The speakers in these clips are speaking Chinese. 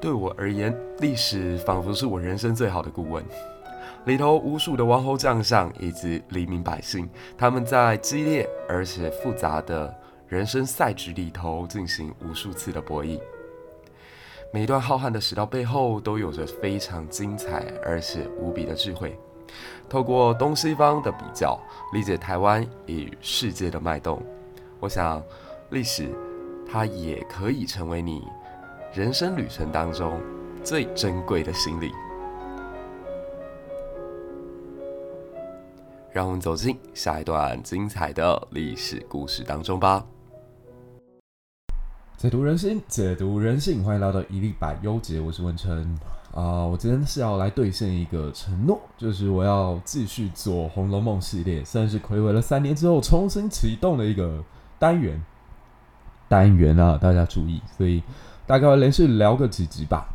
对我而言，历史仿佛是我人生最好的顾问。里头无数的王侯将相以及黎民百姓，他们在激烈而且复杂的人生赛局里头进行无数次的博弈。每一段浩瀚的史料背后，都有着非常精彩而且无比的智慧。透过东西方的比较，理解台湾与世界的脉动，我想历史它也可以成为你人生旅程当中最珍贵的行李。让我们走进下一段精彩的历史故事当中吧。解读人心，解读人性，欢迎来到一历百优解，我是文成啊。我今天是要来兑现一个承诺，就是我要继续做《红楼梦》系列，算是睽违了三年之后重新启动的一个单元。单元啊，大家注意，所以大概会连续聊个几集吧。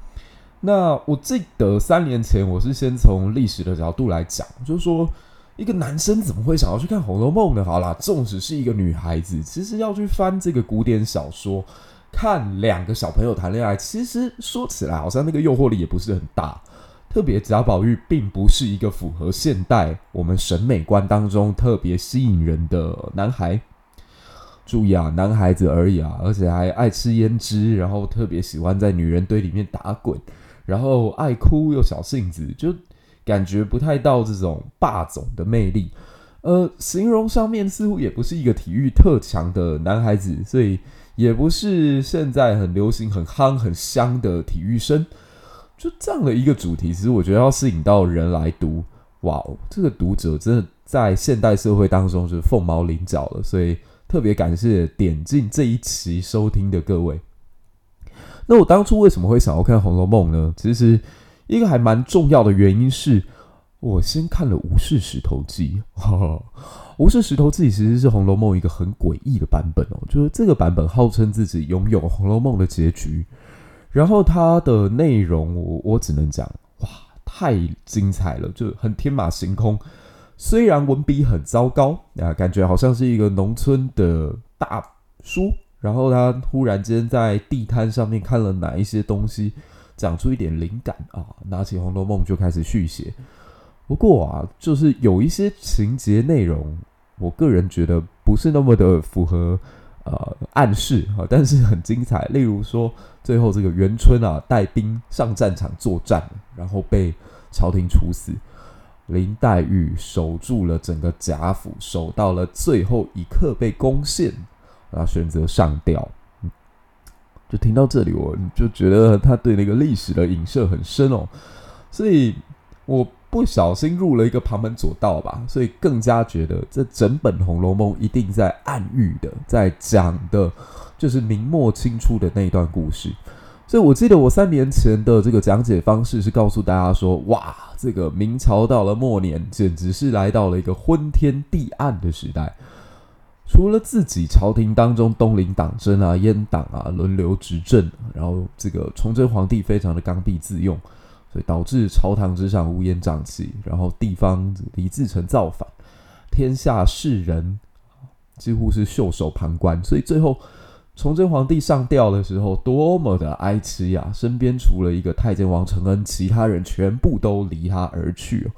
那我记得三年前我是先从历史的角度来讲，就是说。一个男生怎么会想要去看《红楼梦》呢？好啦，纵使是一个女孩子，其实要去翻这个古典小说，看两个小朋友谈恋爱，其实说起来好像那个诱惑力也不是很大。特别贾宝玉并不是一个符合现代我们审美观当中特别吸引人的男孩。注意啊，男孩子而已啊，而且还爱吃胭脂，然后特别喜欢在女人堆里面打滚，然后爱哭又小性子，就。感觉不太到这种霸总的魅力，呃，形容上面似乎也不是一个体育特强的男孩子，所以也不是现在很流行、很夯、很香的体育生。就这样的一个主题，其实我觉得要吸引到人来读，哇哦，这个读者真的在现代社会当中是凤毛麟角了。所以特别感谢点进这一期收听的各位。那我当初为什么会想要看《红楼梦》呢？其实。一个还蛮重要的原因是，我先看了《吴氏石头记》。《吴氏石头记》其实是《红楼梦》一个很诡异的版本哦，就是这个版本号称自己拥有《红楼梦》的结局，然后它的内容我我只能讲，哇，太精彩了，就很天马行空。虽然文笔很糟糕啊，感觉好像是一个农村的大叔，然后他忽然间在地摊上面看了哪一些东西。讲出一点灵感啊，拿起《红楼梦》就开始续写。不过啊，就是有一些情节内容，我个人觉得不是那么的符合呃暗示啊，但是很精彩。例如说，最后这个元春啊带兵上战场作战，然后被朝廷处死，林黛玉守住了整个贾府，守到了最后一刻被攻陷，然后选择上吊。就听到这里，我就觉得他对那个历史的影射很深哦，所以我不小心入了一个旁门左道吧，所以更加觉得这整本《红楼梦》一定在暗喻的，在讲的就是明末清初的那一段故事。所以我记得我三年前的这个讲解方式是告诉大家说，哇，这个明朝到了末年，简直是来到了一个昏天地暗的时代。除了自己朝廷当中东林党争啊、阉党啊轮流执政，然后这个崇祯皇帝非常的刚愎自用，所以导致朝堂之上乌烟瘴气，然后地方李自成造反，天下士人几乎是袖手旁观，所以最后崇祯皇帝上吊的时候多么的哀戚啊！身边除了一个太监王承恩，其他人全部都离他而去。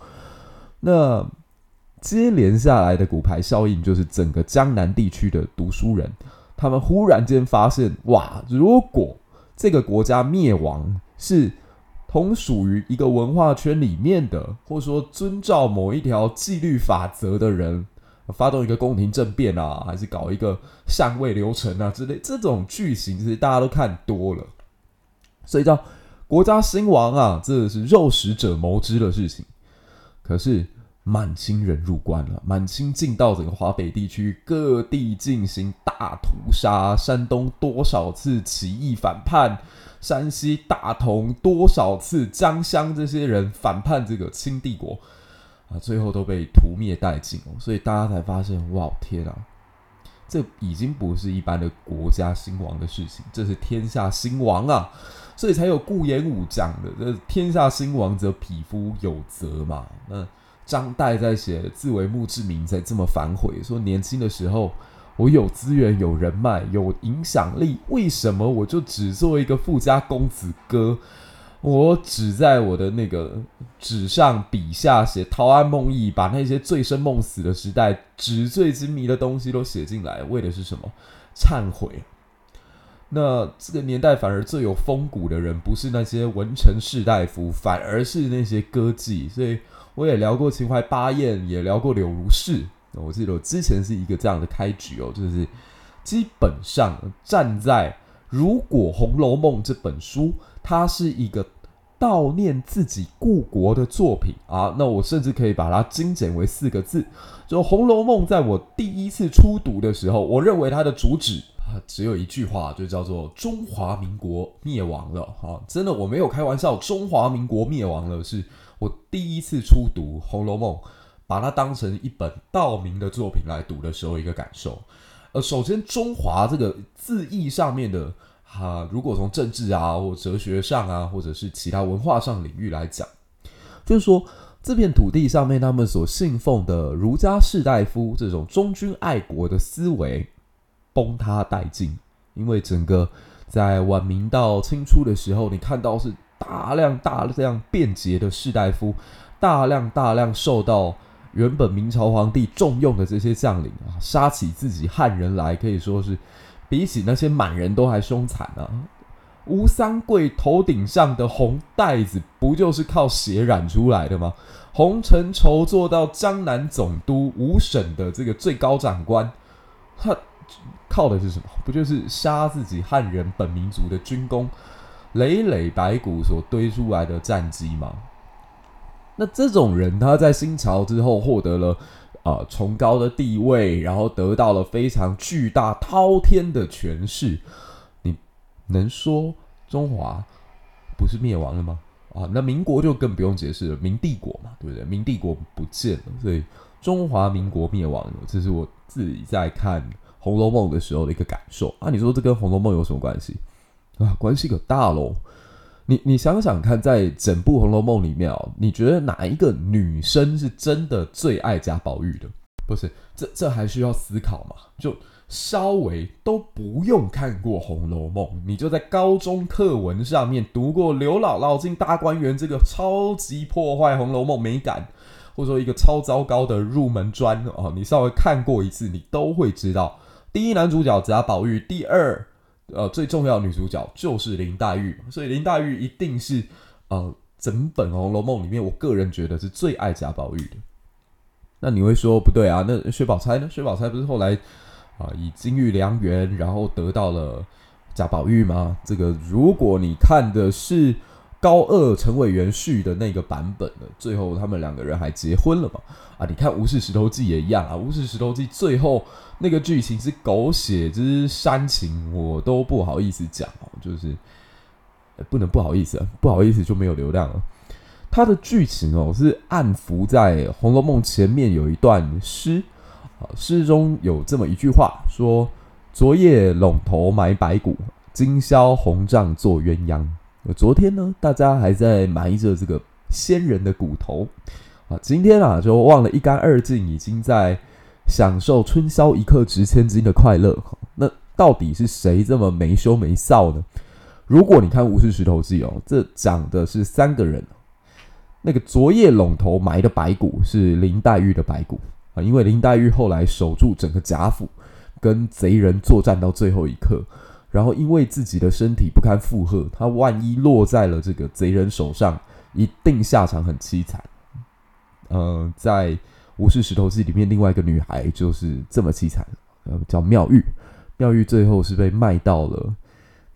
那。接连下来的骨牌效应，就是整个江南地区的读书人，他们忽然间发现，哇，如果这个国家灭亡是同属于一个文化圈里面的，或者说遵照某一条纪律法则的人，发动一个宫廷政变啊，还是搞一个相位流程啊之类，这种剧情其实大家都看多了，所以叫国家兴亡啊，这是肉食者谋之的事情，可是。满清人入关了，满清进到整个华北地区各地进行大屠杀，山东多少次起义反叛，山西大同多少次江乡这些人反叛这个清帝国啊，最后都被屠灭殆尽哦，所以大家才发现，哇，天啊，这已经不是一般的国家兴亡的事情，这是天下兴亡啊，所以才有顾炎武讲的，这天下兴亡则匹夫有责嘛，那。张岱在写“自为墓志铭”才这么反悔，说年轻的时候我有资源、有人脉、有影响力，为什么我就只做一个富家公子哥？我只在我的那个纸上笔下写陶庵梦忆，把那些醉生梦死的时代纸醉金迷的东西都写进来，为的是什么？忏悔。那这个年代反而最有风骨的人，不是那些文臣士大夫，反而是那些歌妓。所以我也聊过秦淮八艳，也聊过柳如是。我记得我之前是一个这样的开局哦，就是基本上站在如果《红楼梦》这本书它是一个。悼念自己故国的作品啊，那我甚至可以把它精简为四个字：就《红楼梦》在我第一次初读的时候，我认为它的主旨啊只有一句话，就叫做“中华民国灭亡了”。哈，真的我没有开玩笑，“中华民国灭亡了”是我第一次初读《红楼梦》，把它当成一本道明的作品来读的时候一个感受。呃，首先“中华”这个字义上面的。啊，如果从政治啊，或哲学上啊，或者是其他文化上领域来讲，就是说这片土地上面他们所信奉的儒家士大夫这种忠君爱国的思维崩塌殆尽，因为整个在晚明到清初的时候，你看到是大量大量便捷的士大夫，大量大量受到原本明朝皇帝重用的这些将领啊，杀起自己汉人来，可以说是。比起那些满人都还凶残啊！吴三桂头顶上的红带子，不就是靠血染出来的吗？洪承畴做到江南总督，五省的这个最高长官，他靠的是什么？不就是杀自己汉人本民族的军功，累累白骨所堆出来的战绩吗？那这种人，他在新朝之后获得了。啊、崇高的地位，然后得到了非常巨大滔天的权势，你能说中华不是灭亡了吗？啊，那民国就更不用解释了，明帝国嘛，对不对？明帝国不见了，所以中华民国灭亡了，这是我自己在看《红楼梦》的时候的一个感受啊。你说这跟《红楼梦》有什么关系啊？关系可大喽！你你想想看，在整部《红楼梦》里面哦，你觉得哪一个女生是真的最爱贾宝玉的？不是，这这还需要思考嘛？就稍微都不用看过《红楼梦》，你就在高中课文上面读过刘姥姥进大观园这个超级破坏《红楼梦》美感，或者说一个超糟糕的入门砖哦，你稍微看过一次，你都会知道，第一男主角贾宝玉，第二。呃，最重要的女主角就是林黛玉，所以林黛玉一定是呃整本《红楼梦》里面，我个人觉得是最爱贾宝玉的。那你会说不对啊？那薛宝钗呢？薛宝钗不是后来啊、以金玉良缘，然后得到了贾宝玉吗？这个如果你看的是高二陈委员续的那个版本的，最后他们两个人还结婚了嘛？啊，你看《吴氏石头记》也一样啊，《吴氏石头记》最后。那个剧情是狗血之煽情，我都不好意思讲哦，就是不能不好意思啊，不好意思就没有流量了。它的剧情哦是暗伏在《红楼梦》前面有一段诗啊，诗中有这么一句话说：“昨夜陇头埋白骨，今宵红帐作鸳鸯。”昨天呢，大家还在埋着这个先人的骨头啊，今天啊就忘了一干二净，已经在。享受春宵一刻值千金的快乐，那到底是谁这么没羞没臊呢？如果你看《吴氏石头记》哦，这讲的是三个人。那个昨夜陇头埋的白骨是林黛玉的白骨啊，因为林黛玉后来守住整个贾府，跟贼人作战到最后一刻，然后因为自己的身体不堪负荷，他万一落在了这个贼人手上，一定下场很凄惨。嗯、呃，在。《吴氏石头记》里面另外一个女孩就是这么凄惨，呃，叫妙玉。妙玉最后是被卖到了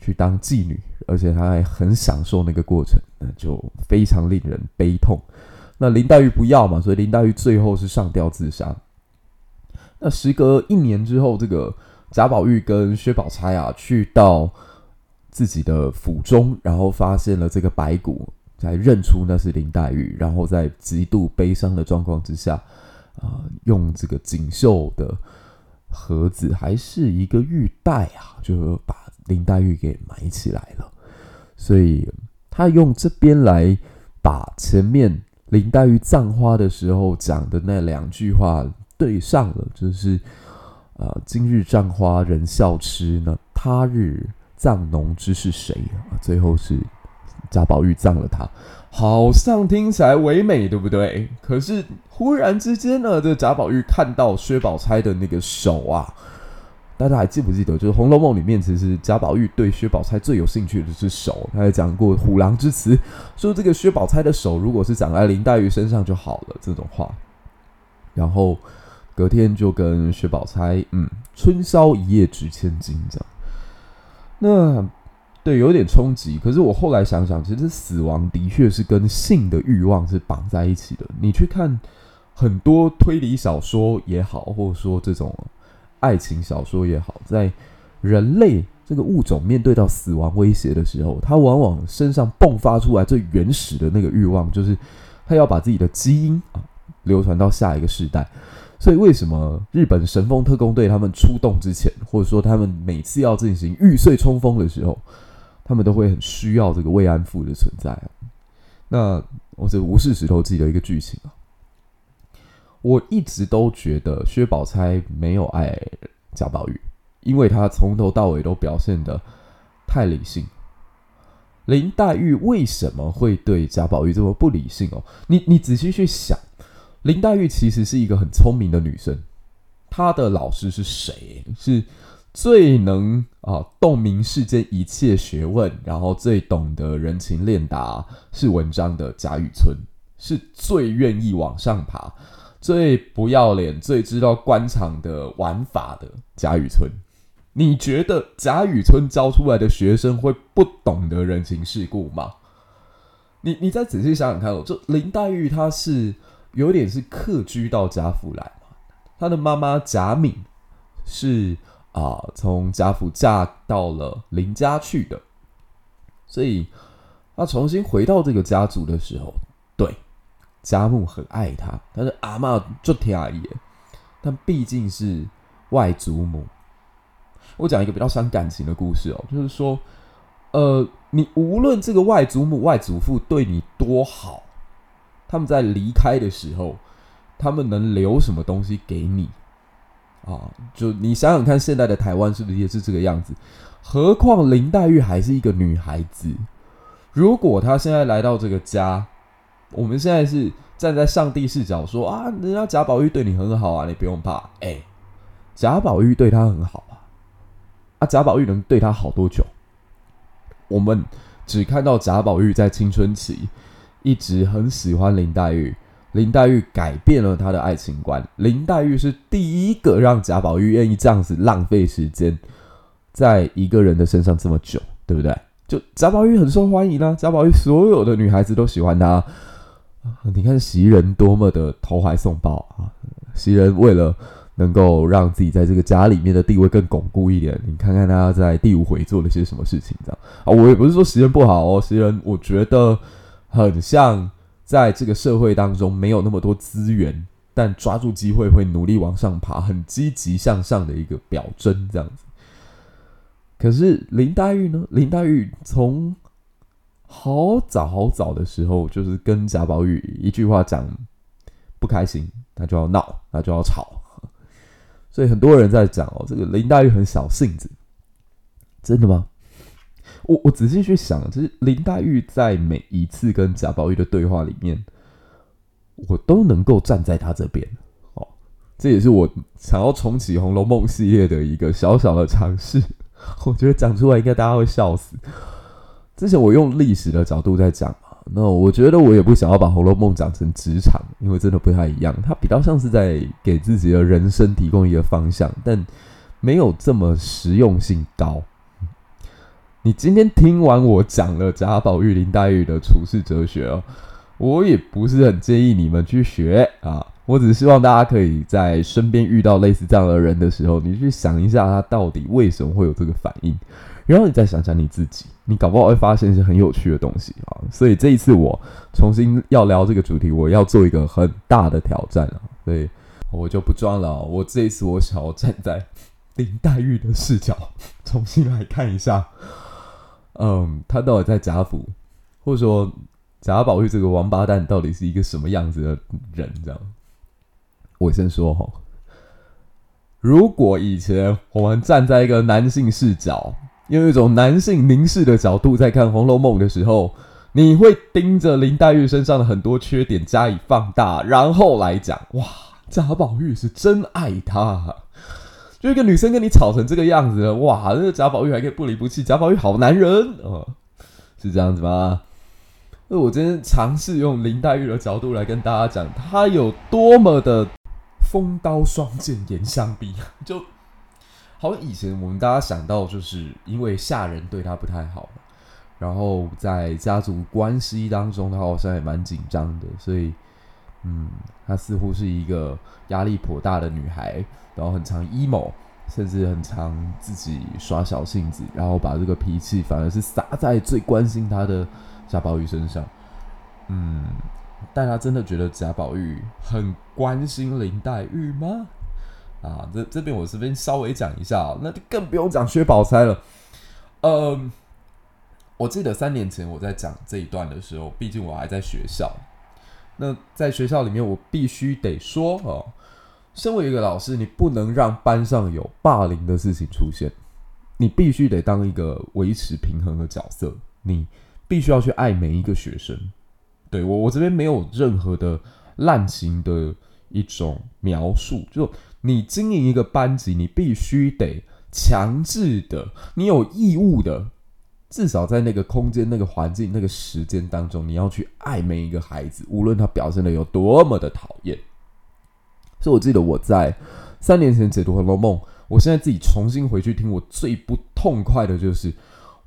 去当妓女，而且她还很享受那个过程，那就非常令人悲痛。那林黛玉不要嘛，所以林黛玉最后是上吊自杀。那时隔一年之后，这个贾宝玉跟薛宝钗啊，去到自己的府中，然后发现了这个白骨，才认出那是林黛玉，然后在极度悲伤的状况之下。啊、呃，用这个锦绣的盒子，还是一个玉带啊，就把林黛玉给埋起来了。所以他用这边来把前面林黛玉葬花的时候讲的那两句话对上了，就是啊，今日葬花人笑痴呢，他日葬农知是谁啊？最后是贾宝玉葬了他，好像听起来唯美，对不对？可是忽然之间呢，这贾宝玉看到薛宝钗的那个手啊。大家还记不记得，就是《红楼梦》里面，其实贾宝玉对薛宝钗最有兴趣的是手。他还讲过虎狼之词，说这个薛宝钗的手如果是长在林黛玉身上就好了这种话。然后隔天就跟薛宝钗，嗯，春宵一夜值千金这样。那对，有点冲击。可是我后来想想，其实死亡的确是跟性的欲望是绑在一起的。你去看很多推理小说也好，或者说这种。爱情小说也好，在人类这个物种面对到死亡威胁的时候，他往往身上迸发出来最原始的那个欲望，就是他要把自己的基因啊流传到下一个世代。所以，为什么日本神风特工队他们出动之前，或者说他们每次要进行玉碎冲锋的时候，他们都会很需要这个慰安妇的存在啊？那我这无视石头记的一个剧情啊。我一直都觉得薛宝钗没有爱贾宝玉，因为他从头到尾都表现的太理性。林黛玉为什么会对贾宝玉这么不理性哦？你你仔细去想，林黛玉其实是一个很聪明的女生，她的老师是谁？是最能啊洞明世间一切学问，然后最懂得人情练达是文章的贾雨村，是最愿意往上爬。最不要脸、最知道官场的玩法的贾雨村，你觉得贾雨村教出来的学生会不懂得人情世故吗？你你再仔细想想看哦，就林黛玉她是有点是客居到贾府来嘛，他的妈妈贾敏是啊从贾府嫁到了林家去的，所以她重新回到这个家族的时候，对。贾母很爱他，但是阿嬷就挺阿姨。但毕竟是外祖母，我讲一个比较伤感情的故事哦，就是说，呃，你无论这个外祖母、外祖父对你多好，他们在离开的时候，他们能留什么东西给你啊？就你想想看，现在的台湾是不是也是这个样子？何况林黛玉还是一个女孩子，如果她现在来到这个家。我们现在是站在上帝视角说啊，人家贾宝玉对你很好啊，你不用怕。哎、贾宝玉对她很好啊，啊，贾宝玉能对她好多久？我们只看到贾宝玉在青春期一直很喜欢林黛玉，林黛玉改变了他的爱情观，林黛玉是第一个让贾宝玉愿意这样子浪费时间在一个人的身上这么久，对不对？就贾宝玉很受欢迎啊，贾宝玉所有的女孩子都喜欢他。你看袭人多么的投怀送抱啊！袭人为了能够让自己在这个家里面的地位更巩固一点，你看看他在第五回做了些什么事情，这样啊！我也不是说袭人不好哦，袭人我觉得很像在这个社会当中没有那么多资源，但抓住机会会努力往上爬，很积极向上的一个表征，这样子。可是林黛玉呢？林黛玉从好早好早的时候，就是跟贾宝玉一句话讲不开心，他就要闹，他就要吵。所以很多人在讲哦，这个林黛玉很小性子，真的吗？我我仔细去想，就是林黛玉在每一次跟贾宝玉的对话里面，我都能够站在他这边。哦，这也是我想要重启《红楼梦》系列的一个小小的尝试。我觉得讲出来应该大家会笑死。之前我用历史的角度在讲嘛，那我觉得我也不想要把《红楼梦》讲成职场，因为真的不太一样。它比较像是在给自己的人生提供一个方向，但没有这么实用性高。你今天听完我讲了贾宝玉、林黛玉的处世哲学哦，我也不是很建议你们去学啊，我只是希望大家可以在身边遇到类似这样的人的时候，你去想一下他到底为什么会有这个反应。然后你再想想你自己，你搞不好会发现一些很有趣的东西啊！所以这一次我重新要聊这个主题，我要做一个很大的挑战啊！所以我就不装了，我这一次我想要站在林黛玉的视角，重新来看一下，嗯，他到底在贾府，或者说贾宝玉这个王八蛋到底是一个什么样子的人？这样，我先说哈，如果以前我们站在一个男性视角，用一种男性凝视的角度在看《红楼梦》的时候，你会盯着林黛玉身上的很多缺点加以放大，然后来讲，哇，贾宝玉是真爱她，就一个女生跟你吵成这个样子，哇，那个贾宝玉还可以不离不弃，贾宝玉好男人哦，是这样子吗？那我今天尝试用林黛玉的角度来跟大家讲，她有多么的。风刀双剑严相逼，就好像以前我们大家想到，就是因为下人对她不太好，然后在家族关系当中，她好像也蛮紧张的，所以，嗯，她似乎是一个压力颇大的女孩，然后很常 emo，甚至很常自己耍小性子，然后把这个脾气反而是撒在最关心她的贾宝玉身上，嗯。大家真的觉得贾宝玉很关心林黛玉吗？啊，这这边我这边稍微讲一下，那就更不用讲薛宝钗了。嗯，我记得三年前我在讲这一段的时候，毕竟我还在学校。那在学校里面，我必须得说哦，身为一个老师，你不能让班上有霸凌的事情出现，你必须得当一个维持平衡的角色，你必须要去爱每一个学生。对我，我这边没有任何的滥情的一种描述。就你经营一个班级，你必须得强制的，你有义务的，至少在那个空间、那个环境、那个时间当中，你要去爱每一个孩子，无论他表现的有多么的讨厌。所以我记得我在三年前解读《红楼梦》，我现在自己重新回去听，我最不痛快的就是。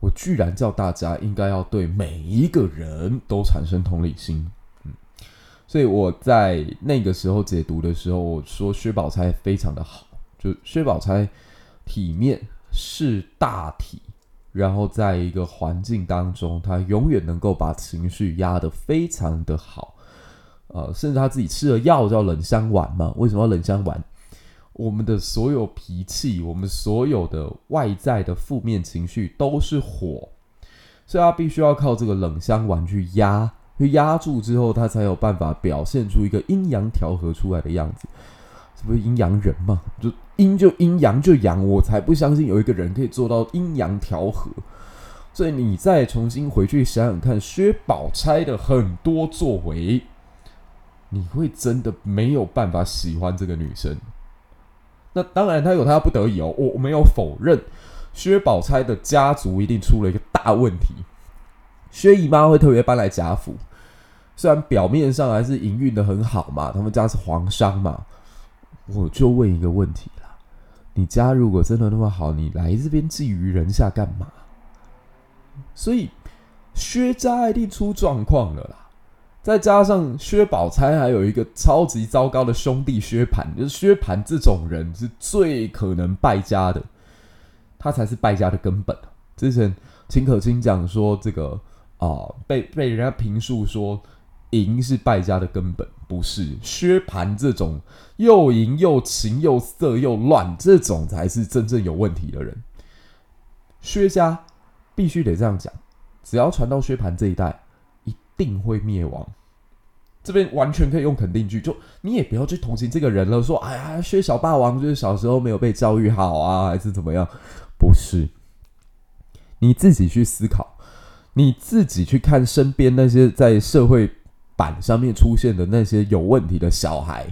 我居然叫大家应该要对每一个人都产生同理心，嗯，所以我在那个时候解读的时候，我说薛宝钗非常的好，就薛宝钗体面是大体，然后在一个环境当中，他永远能够把情绪压得非常的好，呃，甚至他自己吃了药叫冷香丸嘛，为什么要冷香丸？我们的所有脾气，我们所有的外在的负面情绪都是火，所以他必须要靠这个冷香丸去压，去压住之后，他才有办法表现出一个阴阳调和出来的样子。不是阴阳人吗？就阴就阴，阳就阳，我才不相信有一个人可以做到阴阳调和。所以你再重新回去想想看，薛宝钗的很多作为，你会真的没有办法喜欢这个女生。那当然，他有他不得已哦。我我没有否认，薛宝钗的家族一定出了一个大问题。薛姨妈会特别搬来贾府，虽然表面上还是营运得很好嘛，他们家是皇商嘛。我就问一个问题啦：你家如果真的那么好，你来这边觊觎人下干嘛？所以薛家一定出状况了啦。再加上薛宝钗还有一个超级糟糕的兄弟薛蟠，就是薛蟠这种人是最可能败家的，他才是败家的根本。之前秦可卿讲说这个啊、被被人家评述说淫是败家的根本，不是薛蟠这种又淫又情又色又乱，这种才是真正有问题的人。薛家必须得这样讲，只要传到薛蟠这一代。一定会灭亡，这边完全可以用肯定句，就你也不要去同情这个人了。说，哎呀，薛小霸王就是小时候没有被教育好啊，还是怎么样？不是，你自己去思考，你自己去看身边那些在社会板上面出现的那些有问题的小孩，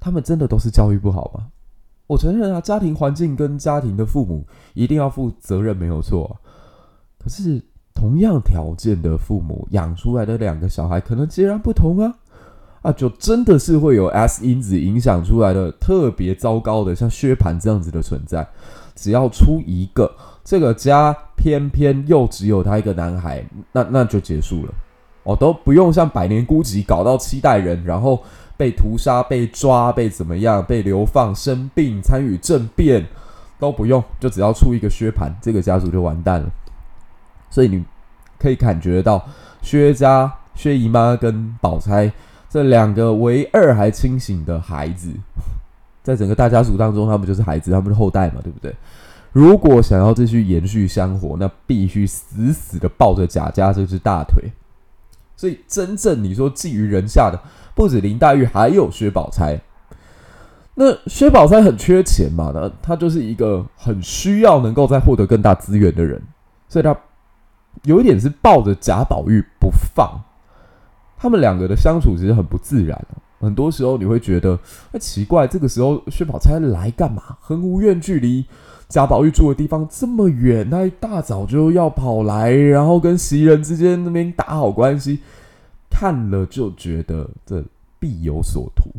他们真的都是教育不好吗？我承认啊，家庭环境跟家庭的父母一定要负责任，没有错。可是。同样条件的父母养出来的两个小孩可能截然不同啊！啊，就真的是会有 S 因子影响出来的特别糟糕的，像薛蟠这样子的存在。只要出一个，这个家偏偏又只有他一个男孩，那那就结束了。哦，都不用像百年孤寂搞到七代人，然后被屠杀、被抓、被怎么样、被流放、生病、参与政变，都不用，就只要出一个薛蟠，这个家族就完蛋了。所以你可以感觉到薛家薛姨妈跟宝钗这两个唯二还清醒的孩子，在整个大家族当中，他们就是孩子，他们的后代嘛，对不对？如果想要继续延续香火，那必须死死的抱着贾家这只大腿。所以，真正你说寄于人下的，不止林黛玉，还有薛宝钗。那薛宝钗很缺钱嘛，那他就是一个很需要能够再获得更大资源的人，所以她有一点是抱着贾宝玉不放。他们两个的相处其实很不自然，很多时候你会觉得，哎，奇怪，这个时候薛宝钗来干嘛？恒无院距离贾宝玉住的地方这么远，他一大早就要跑来，然后跟袭人之间那边打好关系，看了就觉得这必有所图。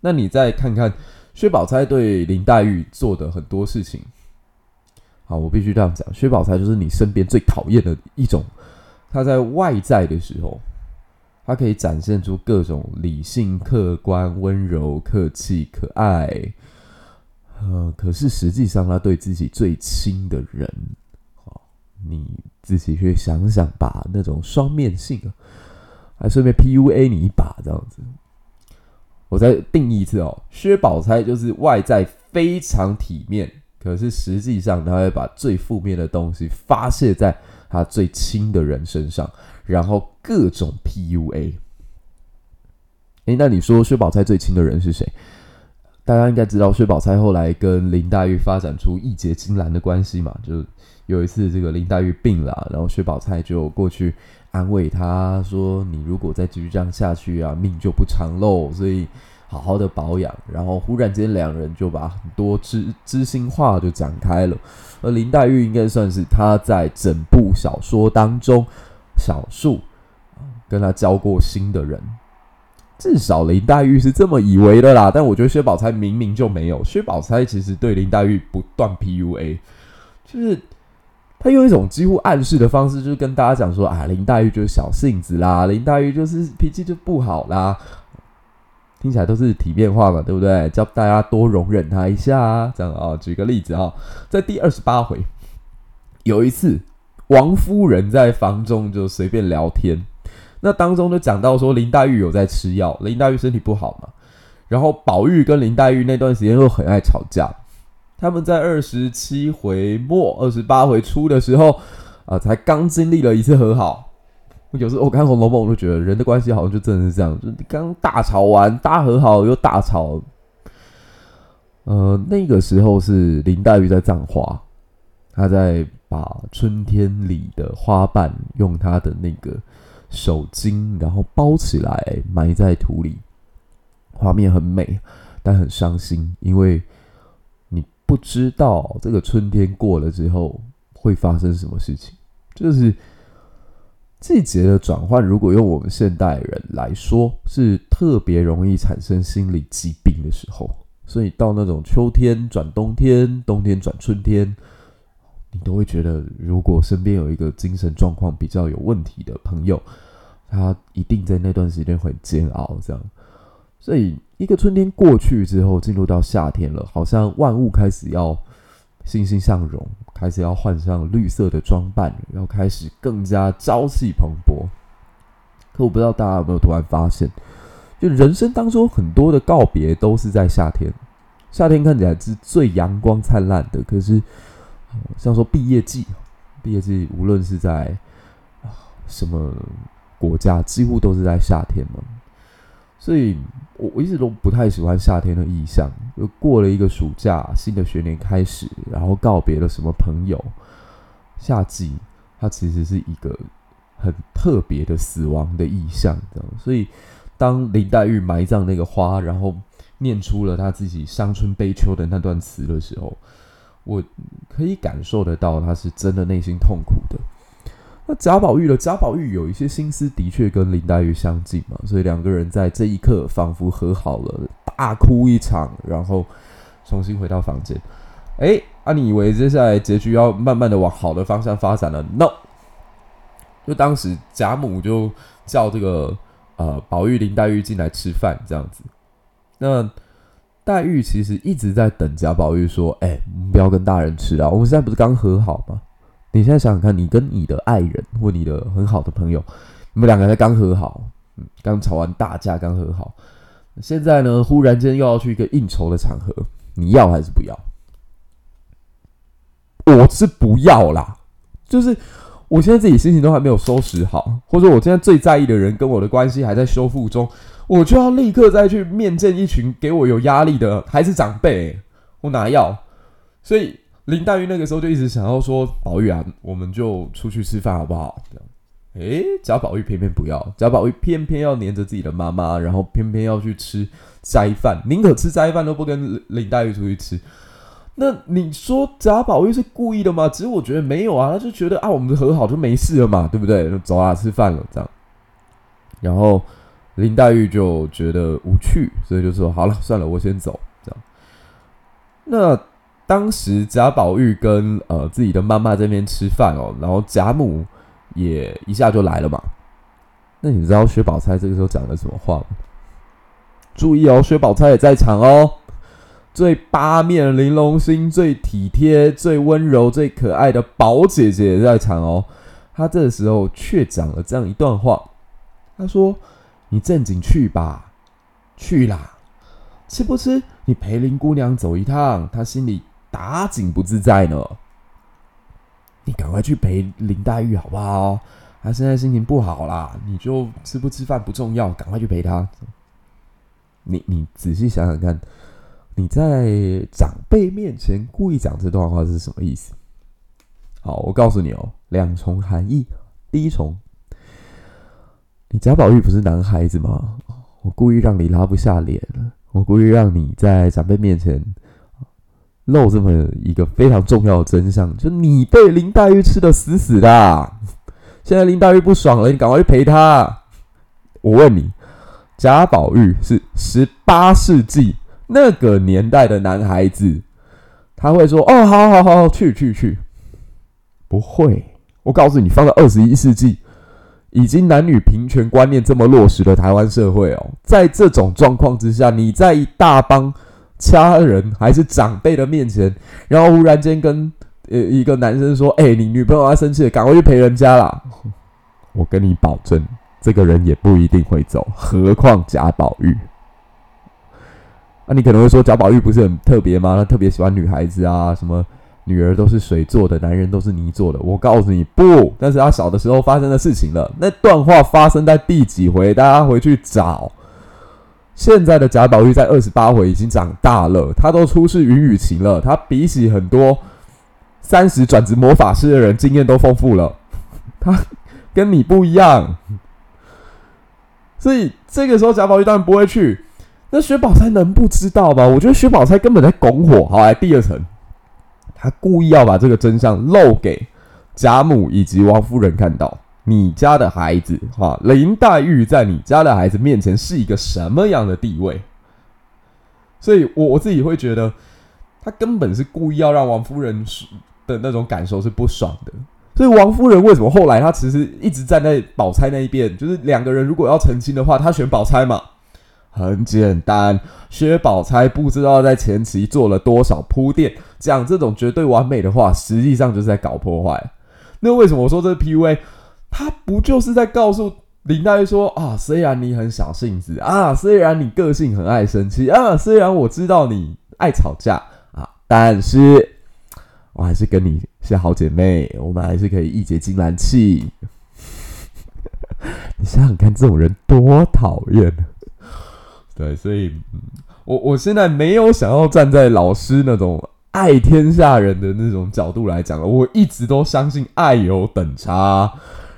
那你再看看薛宝钗对林黛玉做的很多事情，好，我必须这样讲，薛宝钗就是你身边最讨厌的一种。他在外在的时候，他可以展现出各种理性、客观、温柔、客气、可爱，呃，可是实际上他对自己最亲的人，你自己去想想吧，那种双面性，还顺便 PUA 你一把这样子。我再定义一次哦，薛宝钗就是外在非常体面，可是实际上他会把最负面的东西发泄在他最亲的人身上，然后各种 PUA。诶，那你说薛宝钗最亲的人是谁？大家应该知道，薛宝钗后来跟林黛玉发展出义结金兰的关系嘛？就有一次这个林黛玉病了，然后薛宝钗就过去。安慰她说：“你如果再继续这样下去啊，命就不长喽。所以好好的保养。”然后忽然间，两人就把很多知知心话就讲开了。而林黛玉应该算是她在整部小说当中少数跟他交过心的人，至少林黛玉是这么以为的啦。但我觉得薛宝钗明明就没有。薛宝钗其实对林黛玉不断 PUA，就是。他用一种几乎暗示的方式，就是跟大家讲说啊，林黛玉就是小性子啦，林黛玉就是脾气就不好啦，听起来都是体面话嘛，对不对？叫大家多容忍她一下啊，这样啊、举个例子啊、在第二十八回，有一次王夫人在房中就随便聊天，那当中就讲到说林黛玉有在吃药，林黛玉身体不好嘛，然后宝玉跟林黛玉那段时间又很爱吵架。他们在二十七回末、二十八回初的时候，啊、才刚经历了一次和好。有时候我看《红楼梦》，我就觉得人的关系好像就真的是这样，就刚大吵完，大和好又大吵。呃，那个时候是林黛玉在葬花，他在把春天里的花瓣用他的那个手巾，然后包起来埋在土里，画面很美，但很伤心，因为你。不知道这个春天过了之后会发生什么事情，就是季节的转换。如果用我们现代人来说，是特别容易产生心理疾病的时候。所以到那种秋天转冬天、冬天转春天，你都会觉得，如果身边有一个精神状况比较有问题的朋友，他一定在那段时间会煎熬。这样，所以。一个春天过去之后，进入到夏天了，好像万物开始要欣欣向荣，开始要换上绿色的装扮，要开始更加朝气蓬勃。可我不知道大家有没有突然发现，就人生当中很多的告别都是在夏天。夏天看起来是最阳光灿烂的，可是像说毕业季，毕业季无论是在什么国家，几乎都是在夏天嘛。所以，我我一直都不太喜欢夏天的意象。就过了一个暑假，新的学年开始，然后告别了什么朋友。夏季，它其实是一个很特别的死亡的意象，这样。所以，当林黛玉埋葬那个花，然后念出了她自己伤春悲秋的那段词的时候，我可以感受得到，他是真的内心痛苦的。那贾宝玉的贾宝玉有一些心思，的确跟林黛玉相近嘛，所以两个人在这一刻仿佛和好了，大哭一场，然后重新回到房间。哎，啊，你以为接下来结局要慢慢的往好的方向发展了？No，就当时贾母就叫这个呃宝玉、林黛玉进来吃饭，这样子。那黛玉其实一直在等贾宝玉说：“哎，不要跟大人吃啊，我们现在不是刚和好吗？”你现在想想看，你跟你的爱人或你的很好的朋友，你们两个才刚和好，嗯，刚吵完大架，刚和好，现在呢，忽然间又要去一个应酬的场合，你要还是不要？我是不要啦，就是我现在自己心情都还没有收拾好，或者我现在最在意的人跟我的关系还在修复中，我就要立刻再去面见一群给我有压力的孩子长辈，我哪要？所以林黛玉那个时候就一直想要说：“宝玉啊，我们就出去吃饭好不好？”这样。诶，贾宝玉偏偏不要，贾宝玉偏偏要黏着自己的妈妈，然后偏偏要去吃斋饭，宁可吃斋饭都不跟林黛玉出去吃。那你说贾宝玉是故意的吗？其实我觉得没有啊，他就觉得啊，我们和好就没事了嘛，对不对？走啊，吃饭了这样。然后林黛玉就觉得无趣，所以就说好了，算了，我先走。这样。那当时贾宝玉跟呃自己的妈妈这边吃饭哦，然后贾母。也一下就来了嘛？那你知道薛宝钗这个时候讲了什么话吗？注意哦，薛宝钗也在场哦。最八面玲珑心、最体贴、最温柔、最可爱的宝姐姐也在场哦。她这个时候却讲了这样一段话：“她说，你正经去吧，去啦，吃不吃？你陪林姑娘走一趟，她心里打紧不自在呢。”你赶快去陪林黛玉好不好？她现在心情不好啦，你就吃不吃饭不重要，赶快去陪她。你你仔细想想看，你在长辈面前故意讲这段话是什么意思？好，我告诉你哦，两重含义。第一重，你贾宝玉不是男孩子吗？我故意让你拉不下脸，我故意让你在长辈面前。露这么一个非常重要的真相，就你被林黛玉吃得死死的。现在林黛玉不爽了，你赶快去陪她。我问你，贾宝玉是十八世纪那个年代的男孩子，他会说：“哦，好好好，去去去。”不会。我告诉你，放到二十一世纪，已经男女平权观念这么落实的台湾社会哦，在这种状况之下，你在一大帮。家人还是长辈的面前，然后忽然间跟呃一个男生说：“哎、欸，你女朋友要生气了，赶快去陪人家啦。”我跟你保证，这个人也不一定会走，何况贾宝玉。那、啊、你可能会说，贾宝玉不是很特别吗？他特别喜欢女孩子啊，什么女儿都是水做的，男人都是泥做的。我告诉你，不，那是他小的时候发生的事情了。那段话发生在第几回？大家回去找。现在的贾宝玉在二十八回已经长大了，他都出世云雨情了，他比起很多三十转职魔法师的人经验都丰富了，他跟你不一样，所以这个时候贾宝玉当然不会去。那薛宝钗能不知道吗？我觉得薛宝钗根本在拱火。好，来第二层，他故意要把这个真相露给贾母以及王夫人看到。你家的孩子，哈，林黛玉在你家的孩子面前是一个什么样的地位？所以，我我自己会觉得，他根本是故意要让王夫人的那种感受是不爽的。所以，王夫人为什么后来她其实一直站在宝钗那一边？就是两个人如果要成亲的话，她选宝钗嘛？很简单，薛宝钗不知道在前期做了多少铺垫，讲这种绝对完美的话，实际上就是在搞破坏。那为什么我说这是 PUA？他不就是在告诉林黛玉说啊，虽然你很小性子啊，虽然你个性很爱生气啊，虽然我知道你爱吵架啊，但是我还是跟你是好姐妹，我们还是可以义结金兰契。你想想看，这种人多讨厌。对，所以，我我现在没有想要站在老师那种爱天下人的那种角度来讲了，我一直都相信爱有等差。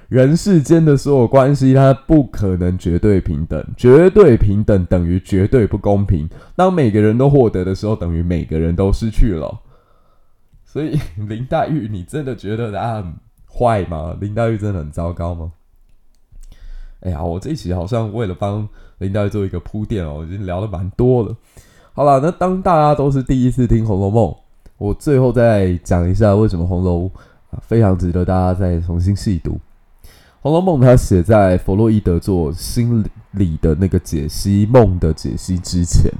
人世间的所有关系，它不可能绝对平等。绝对平等等于绝对不公平。当每个人都获得的时候，等于每个人都失去了。所以，林黛玉，你真的觉得她很坏吗？林黛玉真的很糟糕吗？哎呀，我这一期好像为了帮林黛做一个铺垫哦，已经聊得蛮多了。好了，那当大家都是第一次听《红楼梦》，我最后再讲一下为什么《红楼》啊非常值得大家再重新细读。《红楼梦》它写在弗洛伊德做心理的那个解析梦的解析之前，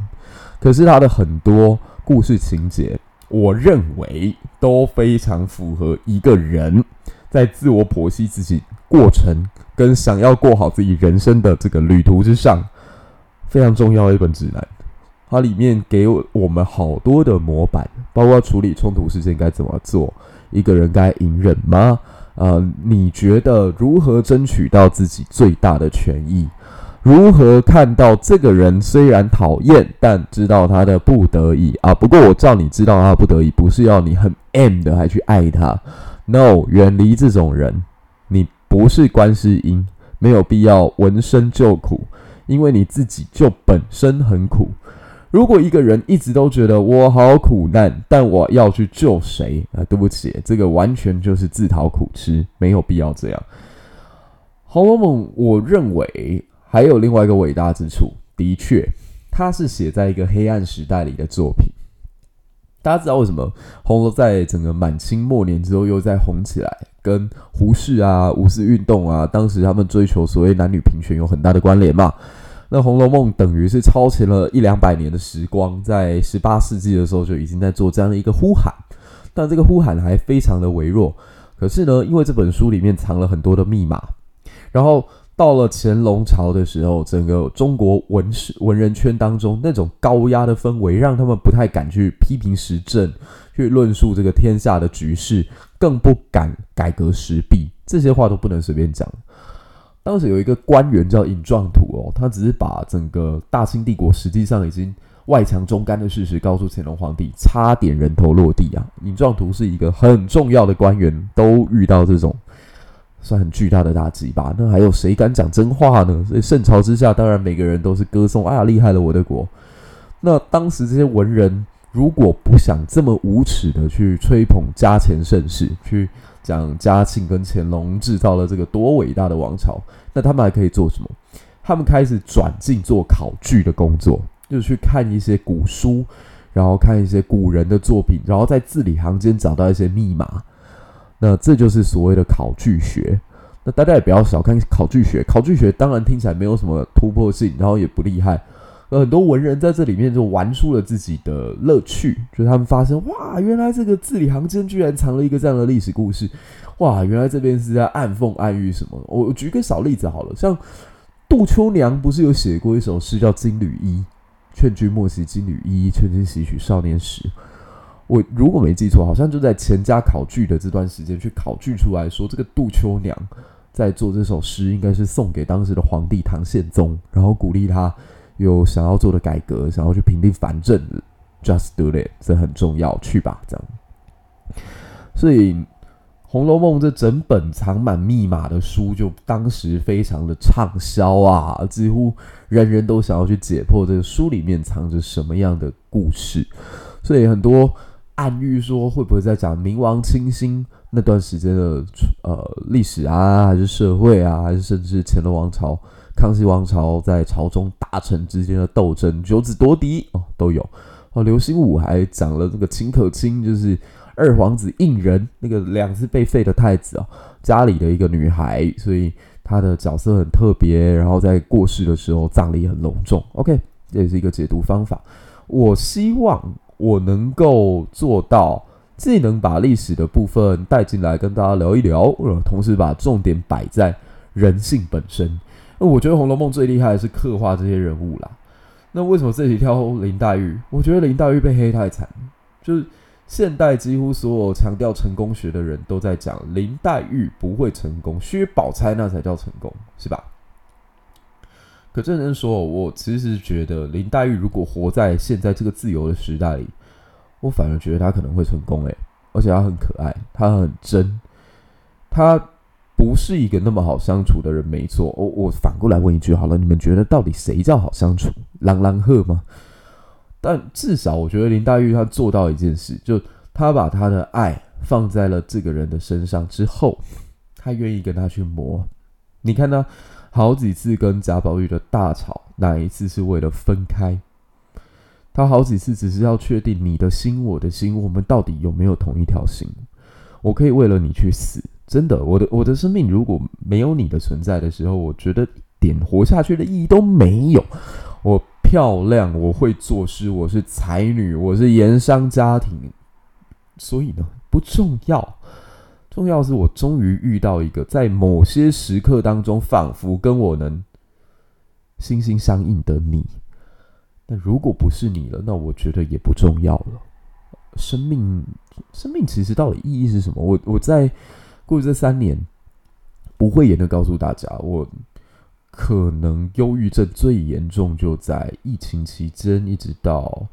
可是它的很多故事情节，我认为都非常符合一个人在自我剖析自己过程跟想要过好自己人生的这个旅途之上非常重要的一本指南。它里面给我们好多的模板，包括处理冲突事件该怎么做，一个人该隐忍吗？呃，你觉得如何争取到自己最大的权益？如何看到这个人虽然讨厌，但知道他的不得已啊？不过我知道你知道他不得已，不是要你很 M 的还去爱他。No，远离这种人。不是观世音，没有必要闻声救苦，因为你自己就本身很苦。如果一个人一直都觉得我好苦难，但我要去救谁啊？对不起，这个完全就是自讨苦吃，没有必要这样。《红楼梦》，我认为。还有另外一个伟大之处，的确，它是写在一个黑暗时代里的作品。大家知道为什么红楼在整个满清末年之后又再红起来，跟胡适啊、五四运动啊，当时他们追求所谓男女平权有很大的关联嘛？那《红楼梦》等于是超前了一两百年的时光，在十八世纪的时候就已经在做这样的一个呼喊，但这个呼喊还非常的微弱。可是呢，因为这本书里面藏了很多的密码，然后。到了乾隆朝的时候，整个中国文士文人圈当中那种高压的氛围，让他们不太敢去批评时政，去论述这个天下的局势，更不敢改革时弊，这些话都不能随便讲。当时有一个官员叫尹壮图哦，他只是把整个大清帝国实际上已经外强中干的事实告诉乾隆皇帝，差点人头落地啊！尹壮图是一个很重要的官员，都遇到这种。算很巨大的打击吧。那还有谁敢讲真话呢？所以盛朝之下，当然每个人都是歌颂，哎呀，厉害了我的国。那当时这些文人如果不想这么无耻的去吹捧嘉乾盛世，去讲嘉庆跟乾隆制造了这个多伟大的王朝，那他们还可以做什么？他们开始转进做考据的工作，就去看一些古书，然后看一些古人的作品，然后在字里行间找到一些密码。那这就是所谓的考据学。那大家也不要小看考据学，考据学当然听起来没有什么突破性，然后也不厉害。很多文人在这里面就玩出了自己的乐趣，就是他们发现哇，原来这个字里行间居然藏了一个这样的历史故事。哇，原来这边是在暗讽暗喻什么？我举个小例子好了，像杜秋娘不是有写过一首诗叫《金缕衣》，劝君莫惜金缕衣，劝君惜取少年时。我如果没记错，好像就在钱家考据的这段时间去考据出来说，这个杜秋娘在做这首诗，应该是送给当时的皇帝唐宪宗，然后鼓励他有想要做的改革，想要去平定藩镇，just do it，这很重要，去吧，这样。所以《红楼梦》这整本藏满密码的书，就当时非常的畅销啊，几乎人人都想要去解破这个书里面藏着什么样的故事，所以很多。暗喻说会不会在讲明王清兴那段时间的呃历史啊，还是社会啊，还是甚至乾隆王朝、康熙王朝在朝中大臣之间的斗争、九子夺嫡哦都有哦。刘心武还讲了这个秦可卿，就是二皇子胤仁那个两次被废的太子哦，家里的一个女孩，所以她的角色很特别。然后在过世的时候葬礼很隆重。OK，这也是一个解读方法。我希望。我能够做到，既能把历史的部分带进来跟大家聊一聊，呃，同时把重点摆在人性本身。那我觉得《红楼梦》最厉害的是刻画这些人物啦。那为什么这里挑林黛玉？我觉得林黛玉被黑太惨，就是现代几乎所有强调成功学的人都在讲林黛玉不会成功，薛宝钗那才叫成功，是吧？可真人说，我其实觉得林黛玉如果活在现在这个自由的时代里，我反而觉得她可能会成功诶，而且她很可爱，她很真，她不是一个那么好相处的人，没错。我我反过来问一句好了，你们觉得到底谁叫好相处？郎朗赫吗？但至少我觉得林黛玉她做到一件事，就她把她的爱放在了这个人的身上之后，她愿意跟他去磨。你看呢？好几次跟贾宝玉的大吵，哪一次是为了分开？他好几次只是要确定你的心，我的心，我们到底有没有同一条心？我可以为了你去死，真的，我的我的生命如果没有你的存在的时候，我觉得一点活下去的意义都没有。我漂亮，我会作诗，我是才女，我是盐商家庭，所以呢，不重要。重要是我终于遇到一个在某些时刻当中仿佛跟我能心心相印的你。那如果不是你了，那我觉得也不重要了。生命，生命其实到底意义是什么？我我在过去这三年，不会言的告诉大家，我可能忧郁症最严重就在疫情期间，一直到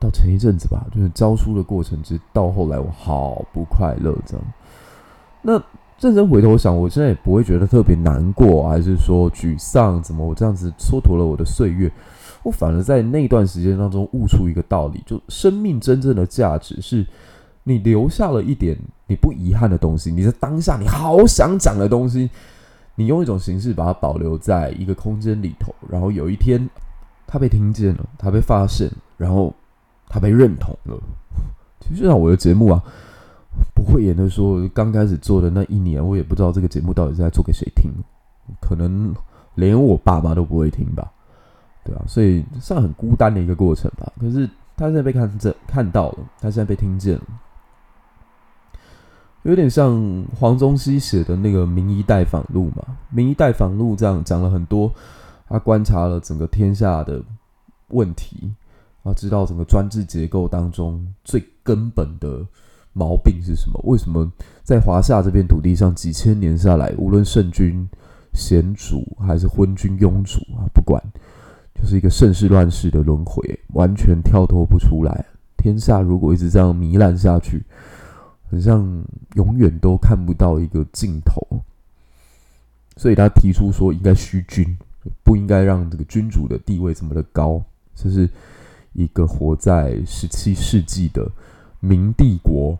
到前一阵子吧，就是教书的过程，直到后来我好不快乐这样。那认真回头想，我现在也不会觉得特别难过，还是说沮丧，怎么我这样子蹉跎了我的岁月？我反而在那段时间当中悟出一个道理，就生命真正的价值是。你留下了一点你不遗憾的东西，你在当下你好想讲的东西，你用一种形式把它保留在一个空间里头，然后有一天它被听见了，它被发现，然后它被认同了。其实就像我的节目啊，不会演的说，刚开始做的那一年，我也不知道这个节目到底是在做给谁听，可能连我爸妈都不会听吧，对啊，所以算很孤单的一个过程吧。可是他现在被看见看到了，他现在被听见了。有点像黄宗羲写的那个《名医代访录》嘛，《名医代访录》这样讲了很多，他观察了整个天下的问题，啊，知道整个专制结构当中最根本的毛病是什么？为什么在华夏这片土地上几千年下来，无论圣君、贤主还是昏君、庸主啊，不管，就是一个盛世乱世的轮回，完全跳脱不出来。天下如果一直这样糜烂下去，很像永远都看不到一个尽头，所以他提出说应该虚君，不应该让这个君主的地位这么的高。这是一个活在十七世纪的明帝国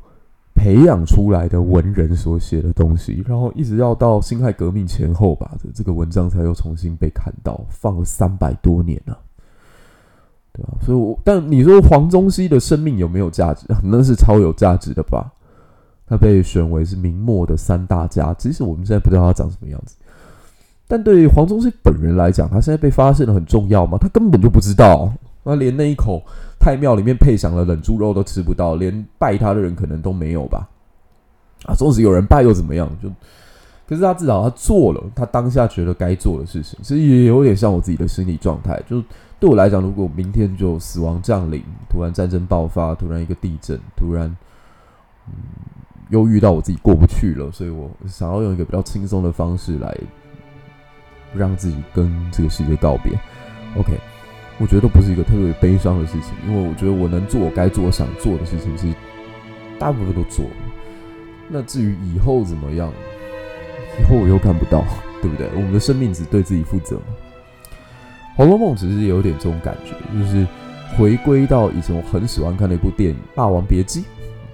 培养出来的文人所写的东西，然后一直要到辛亥革命前后吧，这这个文章才又重新被看到，放了三百多年了，对吧？所以我，但你说黄宗羲的生命有没有价值？那是超有价值的吧。他被选为是明末的三大家，即使我们现在不知道他长什么样子，但对于黄宗羲本人来讲，他现在被发现了很重要吗？他根本就不知道，他连那一口太庙里面配享了冷猪肉都吃不到，连拜他的人可能都没有吧？啊，纵使有人拜又怎么样？就可是他至少他做了他当下觉得该做的事情，其实也有点像我自己的心理状态。就对我来讲，如果明天就死亡降临，突然战争爆发，突然一个地震，突然，嗯。又遇到我自己过不去了，所以我想要用一个比较轻松的方式来让自己跟这个世界告别。OK，我觉得都不是一个特别悲伤的事情，因为我觉得我能做我该做、我想做的事情，其实大部分都做了。那至于以后怎么样，以后我又看不到，对不对？我们的生命只对自己负责。《红楼梦》只是有点这种感觉，就是回归到以前我很喜欢看的一部电影《霸王别姬》。《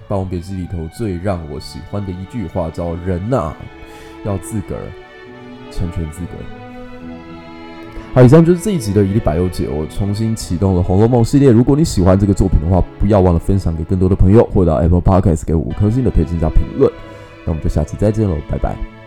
霸王别姬》里头最让我喜欢的一句话叫“人呐、要自个儿成全自个儿”。好，以上就是这一集的一粒百忧解。我重新启动了《红楼梦》系列。如果你喜欢这个作品的话，不要忘了分享给更多的朋友，或者到 Apple Podcast 给我五颗星的推荐加评论。那我们就下期再见喽，拜拜。